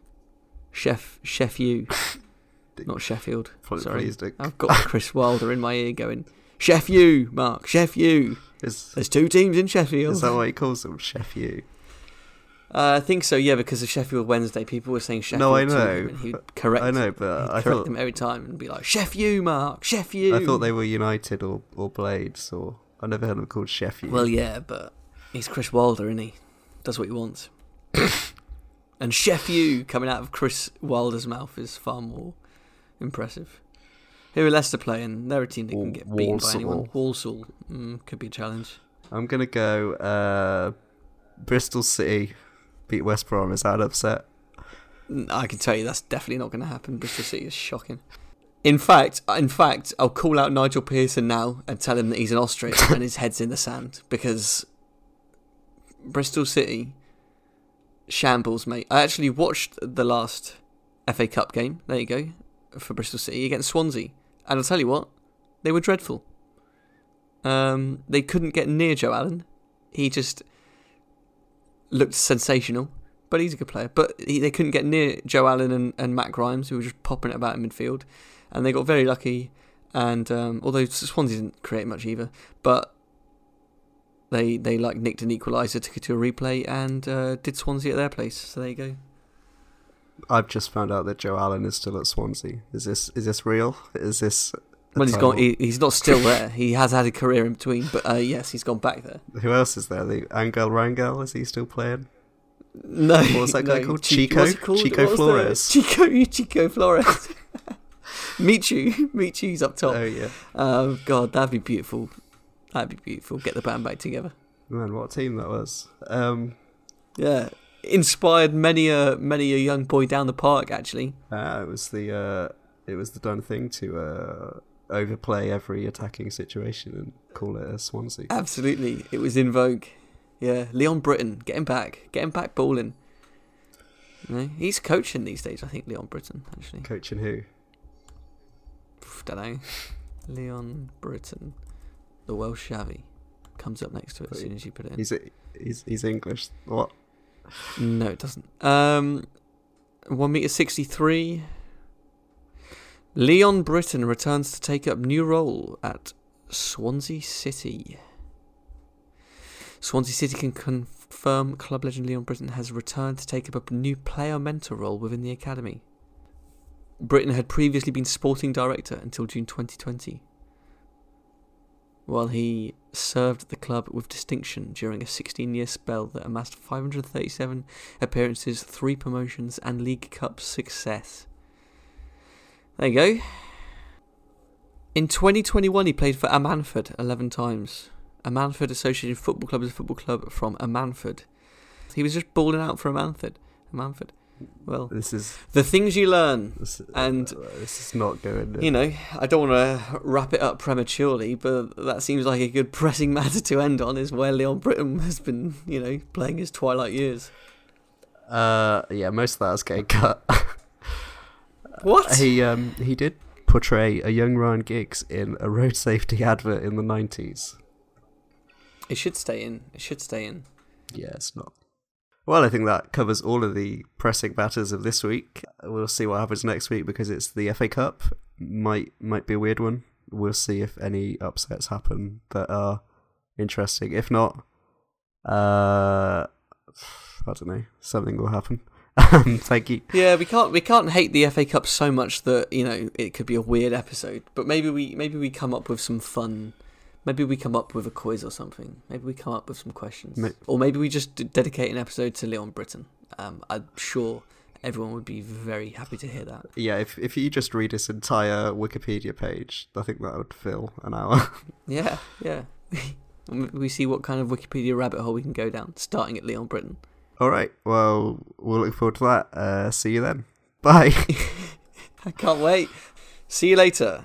S2: Chef Chef you, [LAUGHS] not Sheffield.
S1: Please,
S2: Sorry,
S1: please.
S2: I've got Chris Wilder in my ear going. Chef you, Mark. Chef you.
S1: Is,
S2: There's two teams in Sheffield.
S1: is that what he calls them? Chef you.
S2: Uh, I think so, yeah, because of Sheffield Wednesday, people were saying Sheffield.
S1: No, I know.
S2: and he'd correct.
S1: I know, but I
S2: correct
S1: thought
S2: them every time and be like, "Chef you, Mark. Chef you."
S1: I thought they were United or, or Blades or I never heard them called Chef you.
S2: Well, yeah, but he's Chris Wilder, isn't he? Does what he wants. [COUGHS] and Chef you coming out of Chris Wilder's mouth is far more impressive. Who are Leicester playing? They're a team that can get beaten by anyone.
S1: Walsall.
S2: Walsall mm, could be a challenge.
S1: I'm gonna go uh, Bristol City beat West Brom. Is that upset?
S2: I can tell you that's definitely not going to happen. Bristol City is shocking. In fact, in fact, I'll call out Nigel Pearson now and tell him that he's an ostrich [LAUGHS] and his head's in the sand because Bristol City shambles, mate. I actually watched the last FA Cup game. There you go for Bristol City against Swansea, and I'll tell you what, they were dreadful. Um, they couldn't get near Joe Allen. He just looked sensational but he's a good player. But he, they couldn't get near Joe Allen and, and Matt Grimes, who were just popping it about in midfield, and they got very lucky. And um, although Swansea didn't create much either, but they they like nicked an equaliser, took it to a replay, and uh, did Swansea at their place. So there you go.
S1: I've just found out that Joe Allen is still at Swansea. Is this is this real? Is this? A
S2: Well, he's
S1: title?
S2: gone. He, he's not still there. He has had a career in between, but uh, yes, he's gone back there.
S1: Who else is there? The Angel Rangel is he still playing?
S2: No,
S1: What was that guy
S2: no,
S1: called?
S2: Chi-
S1: Chico?
S2: he called?
S1: Chico Flores.
S2: Chico Chico Flores. [LAUGHS] Michu, Michu's up top.
S1: Oh yeah,
S2: Oh god, that'd be beautiful. That'd be beautiful. Get the band back together.
S1: man, what team that was? Um,
S2: Yeah, inspired many a many a young boy down the park. Actually,
S1: ah, it was the uh, it was the done thing to uh, overplay every attacking situation and call it a Swansea.
S2: absolutely, it was in vogue. Yeah, Leon Britton, get him back, get him back balling. You know, he's coaching these days. I think Leon Britton actually.
S1: Coaching who?
S2: Don't know. Leon Britton, the Welsh Xavi, comes up next to it as soon as you put it in.
S1: He's he's he's English. What?
S2: No, it doesn't. Um, one meter sixty three. Leon Britton returns to take up new role at Swansea City. Swansea City can confirm club legend Leon Britton has returned to take up a new player mentor role within the academy. Britton had previously been sporting director until June 2020. while he served the club with distinction during a 16 year spell that amassed 537 appearances, 3 promotions, and League Cup success. There you go. In 2021, he played for Ammanford 11 times. Ammanford Associated Football Club is a football club from Ammanford. He was just balling out for Ammanford. Ammanford. Well,
S1: This is
S2: the things you learn.
S1: this,
S2: And-
S1: uh, this is not going.
S2: You know, I don't want to wrap it up prematurely, but that seems like a good pressing [LAUGHS] matter to end on. Is where Leon Britton has been, you know, playing his twilight years.
S1: Uh, yeah, most of that is getting cut. [LAUGHS]
S2: What?
S1: he um he did portray a young Ryan Giggs in a road safety advert in the nineties.
S2: It should stay in. It should stay in.
S1: Yeah, it's not. Well, I think that covers all of the pressing matters of this week. We'll see what happens next week because it's the FA Cup. Might might be a weird one. We'll see if any upsets happen that are interesting. If not, uh, I don't know. Something will happen. [LAUGHS] Um, Thank you.
S2: Yeah, we can't we can't hate the FA Cup so much that you know it could be a weird episode. But maybe we maybe we come up with some fun. Maybe we come up with a quiz or something. Maybe we come up with some questions,
S1: Ma-
S2: or maybe we just d- dedicate an episode to Leon Britton. Um, I'm sure everyone would be very happy to hear that.
S1: Yeah, if if you just read this entire Wikipedia page, I think that would fill an hour. [LAUGHS]
S2: Yeah, yeah. [LAUGHS] we see what kind of Wikipedia rabbit hole we can go down, starting at Leon Britton.
S1: All right. Well, we'll look forward to that. Uh, see you then. [LAUGHS] Bye. [LAUGHS]
S2: I can't wait. See you later.